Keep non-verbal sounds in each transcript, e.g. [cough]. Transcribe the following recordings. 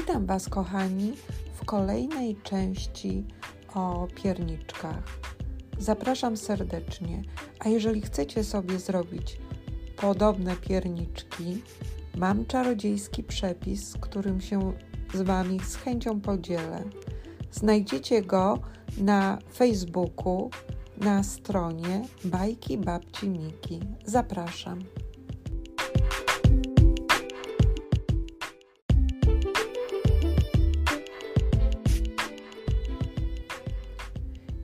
Witam Was, kochani, w kolejnej części o pierniczkach. Zapraszam serdecznie, a jeżeli chcecie sobie zrobić podobne pierniczki, mam czarodziejski przepis, z którym się z Wami z chęcią podzielę. Znajdziecie go na Facebooku na stronie Bajki Babci Miki. Zapraszam.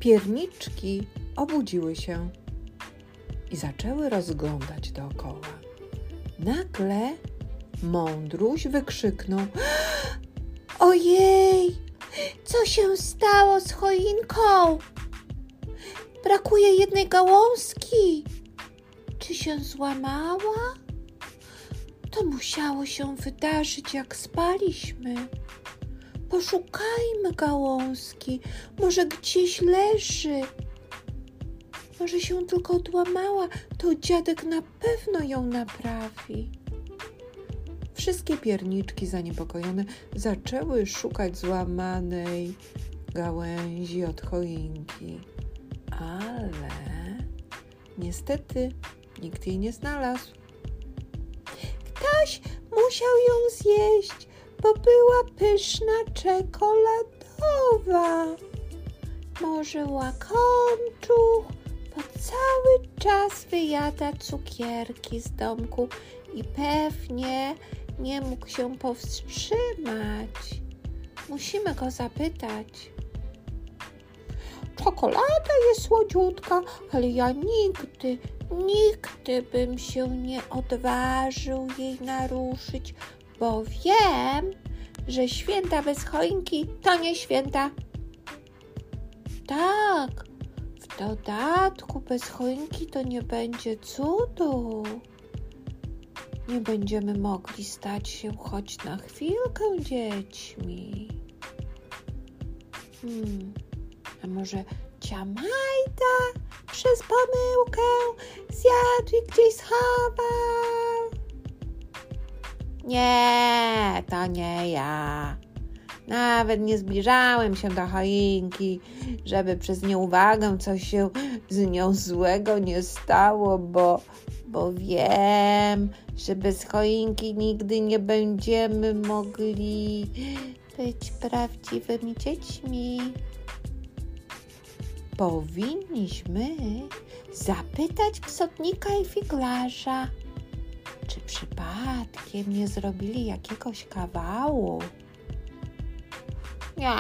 Pierniczki obudziły się i zaczęły rozglądać dookoła. Nagle mądruś wykrzyknął: Ojej, co się stało z choinką? Brakuje jednej gałązki. Czy się złamała? To musiało się wydarzyć, jak spaliśmy. Poszukajmy gałązki, może gdzieś leży. Może się tylko odłamała, to dziadek na pewno ją naprawi. Wszystkie pierniczki zaniepokojone zaczęły szukać złamanej gałęzi od choinki, ale niestety nikt jej nie znalazł. Ktoś musiał ją zjeść, bo była pyszna czekoladowa. Może łakomczuch bo cały czas wyjada cukierki z domku i pewnie nie mógł się powstrzymać. Musimy go zapytać. Czekolada jest słodziutka, ale ja nigdy, nigdy bym się nie odważył jej naruszyć, bo wiem, że święta bez choinki to nie święta. Tak, w dodatku bez choinki to nie będzie cudu. Nie będziemy mogli stać się choć na chwilkę dziećmi. Hmm, a może ciamajda przez pomyłkę zjadł i gdzieś schował? Nie, to nie ja. Nawet nie zbliżałem się do choinki, żeby przez nieuwagę coś się z nią złego nie stało, bo, bo wiem, że bez choinki nigdy nie będziemy mogli być prawdziwymi dziećmi. Powinniśmy zapytać psotnika i figlarza, przypadkiem nie zrobili jakiegoś kawału. Nie,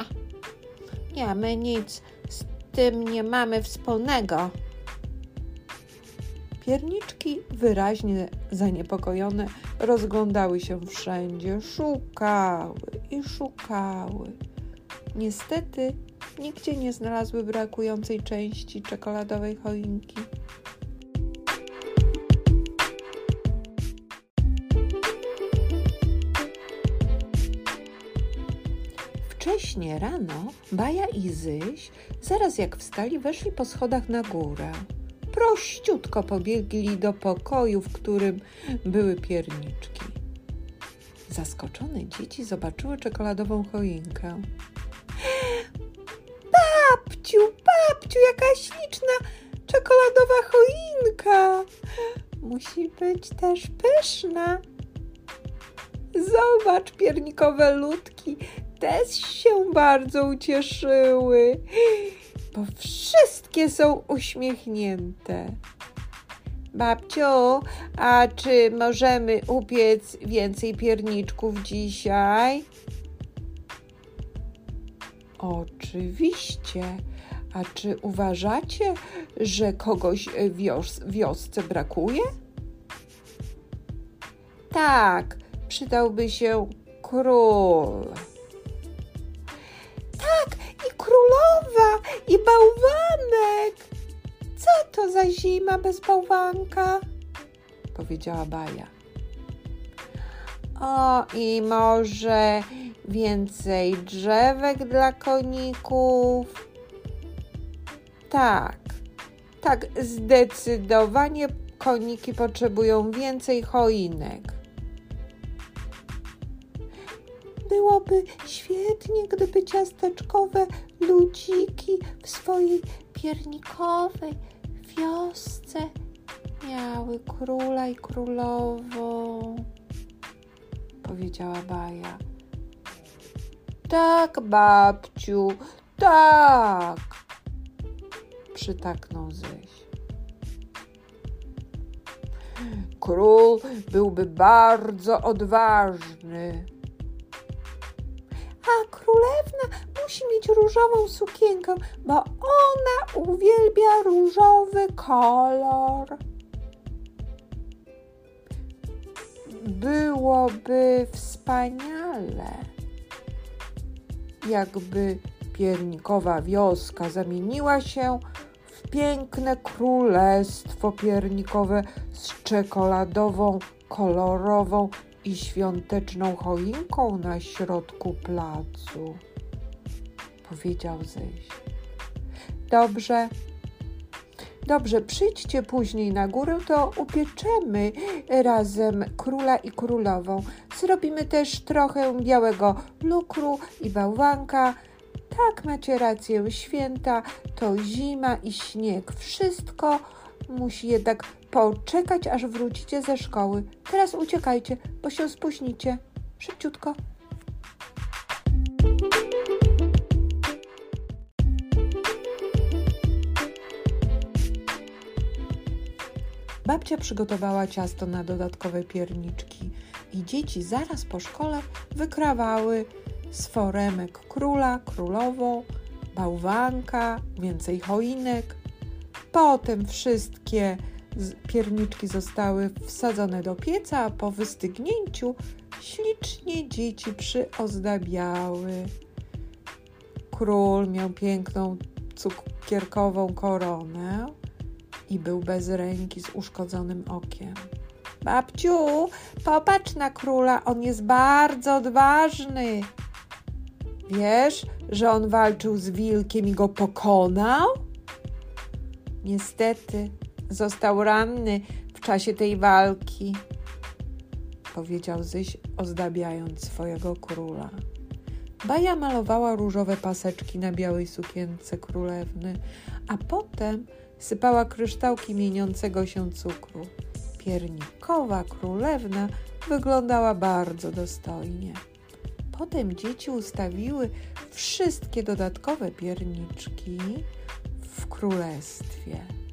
nie, my nic z tym nie mamy wspólnego. Pierniczki wyraźnie zaniepokojone rozglądały się wszędzie, szukały i szukały. Niestety nigdzie nie znalazły brakującej części czekoladowej choinki. Wcześnie rano Baja i Zyś, zaraz jak wstali, weszli po schodach na górę. Prościutko pobiegli do pokoju, w którym były pierniczki. Zaskoczone dzieci zobaczyły czekoladową choinkę. [gasps] Babciu, babciu, jaka śliczna czekoladowa choinka! Musi być też pyszna. Zobacz, piernikowe ludki, też się bardzo ucieszyły, bo wszystkie są uśmiechnięte. Babciu, a czy możemy upiec więcej pierniczków dzisiaj? Oczywiście. A czy uważacie, że kogoś wios wiosce brakuje? Tak, przydałby się król. Królowa, i bałwanek. Co to za zima bez bałwanka? Powiedziała Baja. O, i może więcej drzewek dla koników? Tak, tak, zdecydowanie koniki potrzebują więcej choinek. Byłoby świetnie, gdyby ciasteczkowe ludziki w swojej piernikowej wiosce miały króla i królową, powiedziała Baja. Tak, babciu, tak, przytaknął Zyś. Król byłby bardzo odważny. Królewna musi mieć różową sukienkę, bo ona uwielbia różowy kolor. Byłoby wspaniale, jakby piernikowa wioska zamieniła się w piękne królestwo piernikowe z czekoladową, kolorową i świąteczną choinką na środku placu. Powiedział Zyś. Dobrze, Dobrze, przyjdźcie później na górę, to upieczemy razem króla i królową. Zrobimy też trochę białego lukru i bałwanka. Tak, macie rację, święta to zima i śnieg. Wszystko musi jednak poczekać, aż wrócicie ze szkoły. Teraz uciekajcie, bo się spóźnicie. Szybciutko. Babcia przygotowała ciasto na dodatkowe pierniczki i dzieci zaraz po szkole wykrawały z foremek króla, królową, bałwanka, więcej choinek. Potem wszystkie pierniczki zostały wsadzone do pieca, a po wystygnięciu ślicznie dzieci przyozdabiały. Król miał piękną cukierkową koronę i był bez ręki z uszkodzonym okiem. Babciu, popatrz na króla, on jest bardzo odważny. Wiesz, że on walczył z wilkiem i go pokonał? Niestety, został ranny w czasie tej walki, powiedział Zyś, ozdabiając swojego króla. Baja malowała różowe paseczki na białej sukience królewny, a potem sypała kryształki mieniącego się cukru. Piernikowa królewna wyglądała bardzo dostojnie. Potem dzieci ustawiły wszystkie dodatkowe pierniczki w królestwie.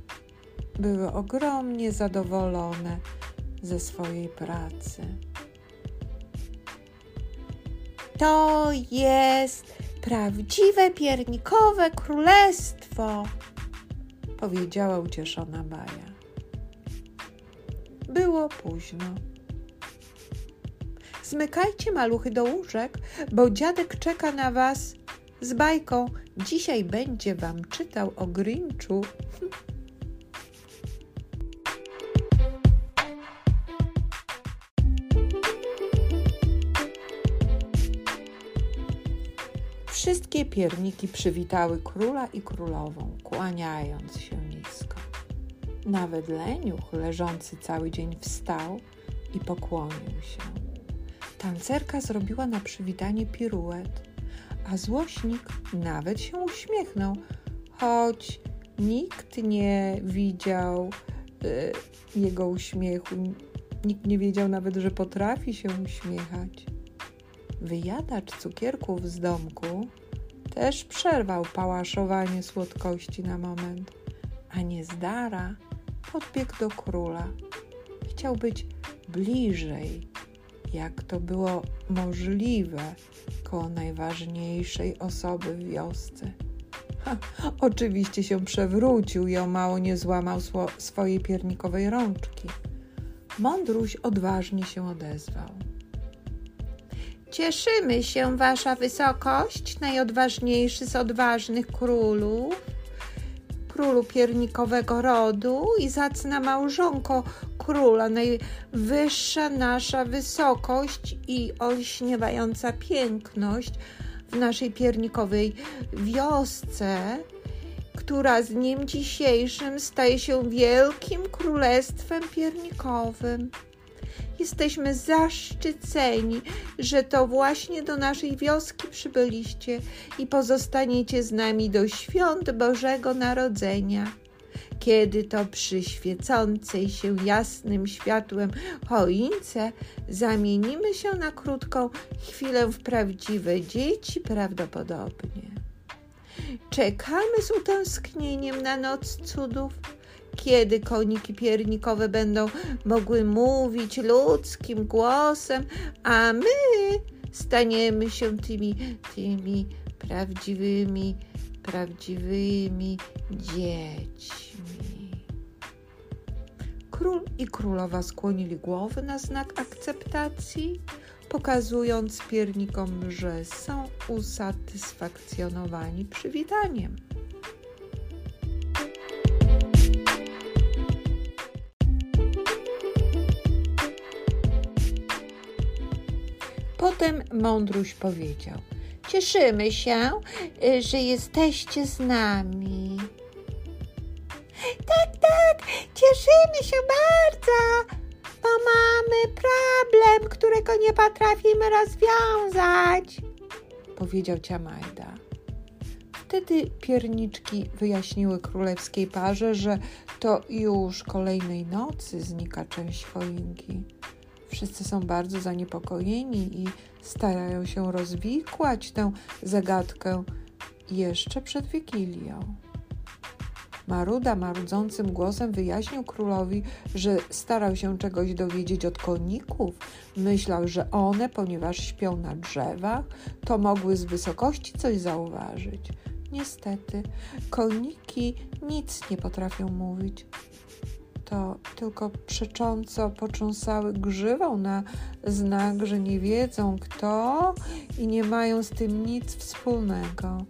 Były ogromnie zadowolone ze swojej pracy. To jest prawdziwe piernikowe królestwo, powiedziała ucieszona Baja. Było późno. Zmykajcie maluchy do łóżek, bo dziadek czeka na was z bajką. Dzisiaj będzie wam czytał o Grinchu. [laughs] Wszystkie pierniki przywitały króla i królową, kłaniając się nisko. Nawet leniuch, leżący cały dzień, wstał i pokłonił się. Tancerka zrobiła na przywitanie piruet, a złośnik nawet się uśmiechnął, choć nikt nie widział y, jego uśmiechu, nikt nie wiedział nawet, że potrafi się uśmiechać. Wyjadacz cukierków z domku też przerwał pałaszowanie słodkości na moment, a niezdara podbiegł do króla. Chciał być bliżej, jak to było możliwe koło najważniejszej osoby w wiosce. Ha, oczywiście się przewrócił i o mało nie złamał swojej piernikowej rączki. Mądruś odważnie się odezwał. Cieszymy się, Wasza Wysokość, najodważniejszy z odważnych królów, królu piernikowego rodu i zacna małżonko króla, najwyższa nasza wysokość i olśniewająca piękność w naszej piernikowej wiosce, która z dniem dzisiejszym staje się wielkim królestwem piernikowym. Jesteśmy zaszczyceni, że to właśnie do naszej wioski przybyliście i pozostaniecie z nami do świąt Bożego Narodzenia. Kiedy to przy świecącej się jasnym światłem choince zamienimy się na krótką chwilę w prawdziwe dzieci prawdopodobnie. Czekamy z utęsknieniem na noc cudów, kiedy koniki piernikowe będą mogły mówić ludzkim głosem, a my staniemy się tymi, tymi prawdziwymi, prawdziwymi dziećmi. Król i królowa skłonili głowy na znak akceptacji, pokazując piernikom, że są usatysfakcjonowani przywitaniem. Potem mądruś powiedział: Cieszymy się, y, że jesteście z nami. Tak, tak, cieszymy się bardzo, bo mamy problem, którego nie potrafimy rozwiązać, powiedział Ciamajda. Wtedy pierniczki wyjaśniły królewskiej parze, że to już kolejnej nocy znika część choinki. Wszyscy są bardzo zaniepokojeni i starają się rozwikłać tę zagadkę jeszcze przed Wigilią. Maruda marudzącym głosem wyjaśnił królowi, że starał się czegoś dowiedzieć od koników. Myślał, że one, ponieważ śpią na drzewach, to mogły z wysokości coś zauważyć. Niestety, koniki nic nie potrafią mówić to tylko przecząco począsały grzywą na znak, że nie wiedzą kto i nie mają z tym nic wspólnego.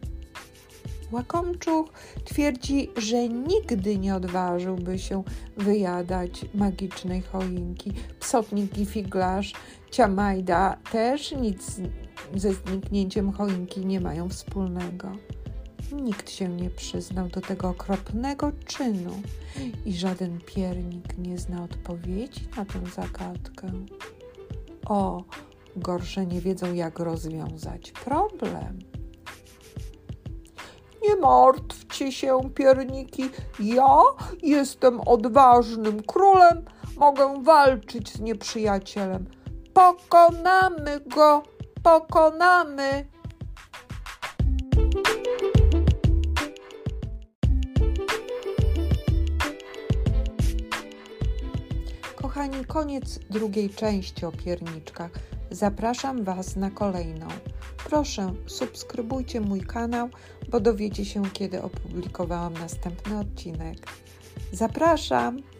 Łakomczuch twierdzi, że nigdy nie odważyłby się wyjadać magicznej choinki. Psotnik i figlarz Ciamajda też nic ze zniknięciem choinki nie mają wspólnego. Nikt się nie przyznał do tego okropnego czynu i żaden piernik nie zna odpowiedzi na tę zagadkę. O, gorsze nie wiedzą, jak rozwiązać problem. Nie martwcie się, pierniki. Ja jestem odważnym królem. Mogę walczyć z nieprzyjacielem. Pokonamy go, pokonamy. Kochani, koniec drugiej części o pierniczkach. Zapraszam Was na kolejną. Proszę, subskrybujcie mój kanał, bo dowiecie się, kiedy opublikowałam następny odcinek. Zapraszam!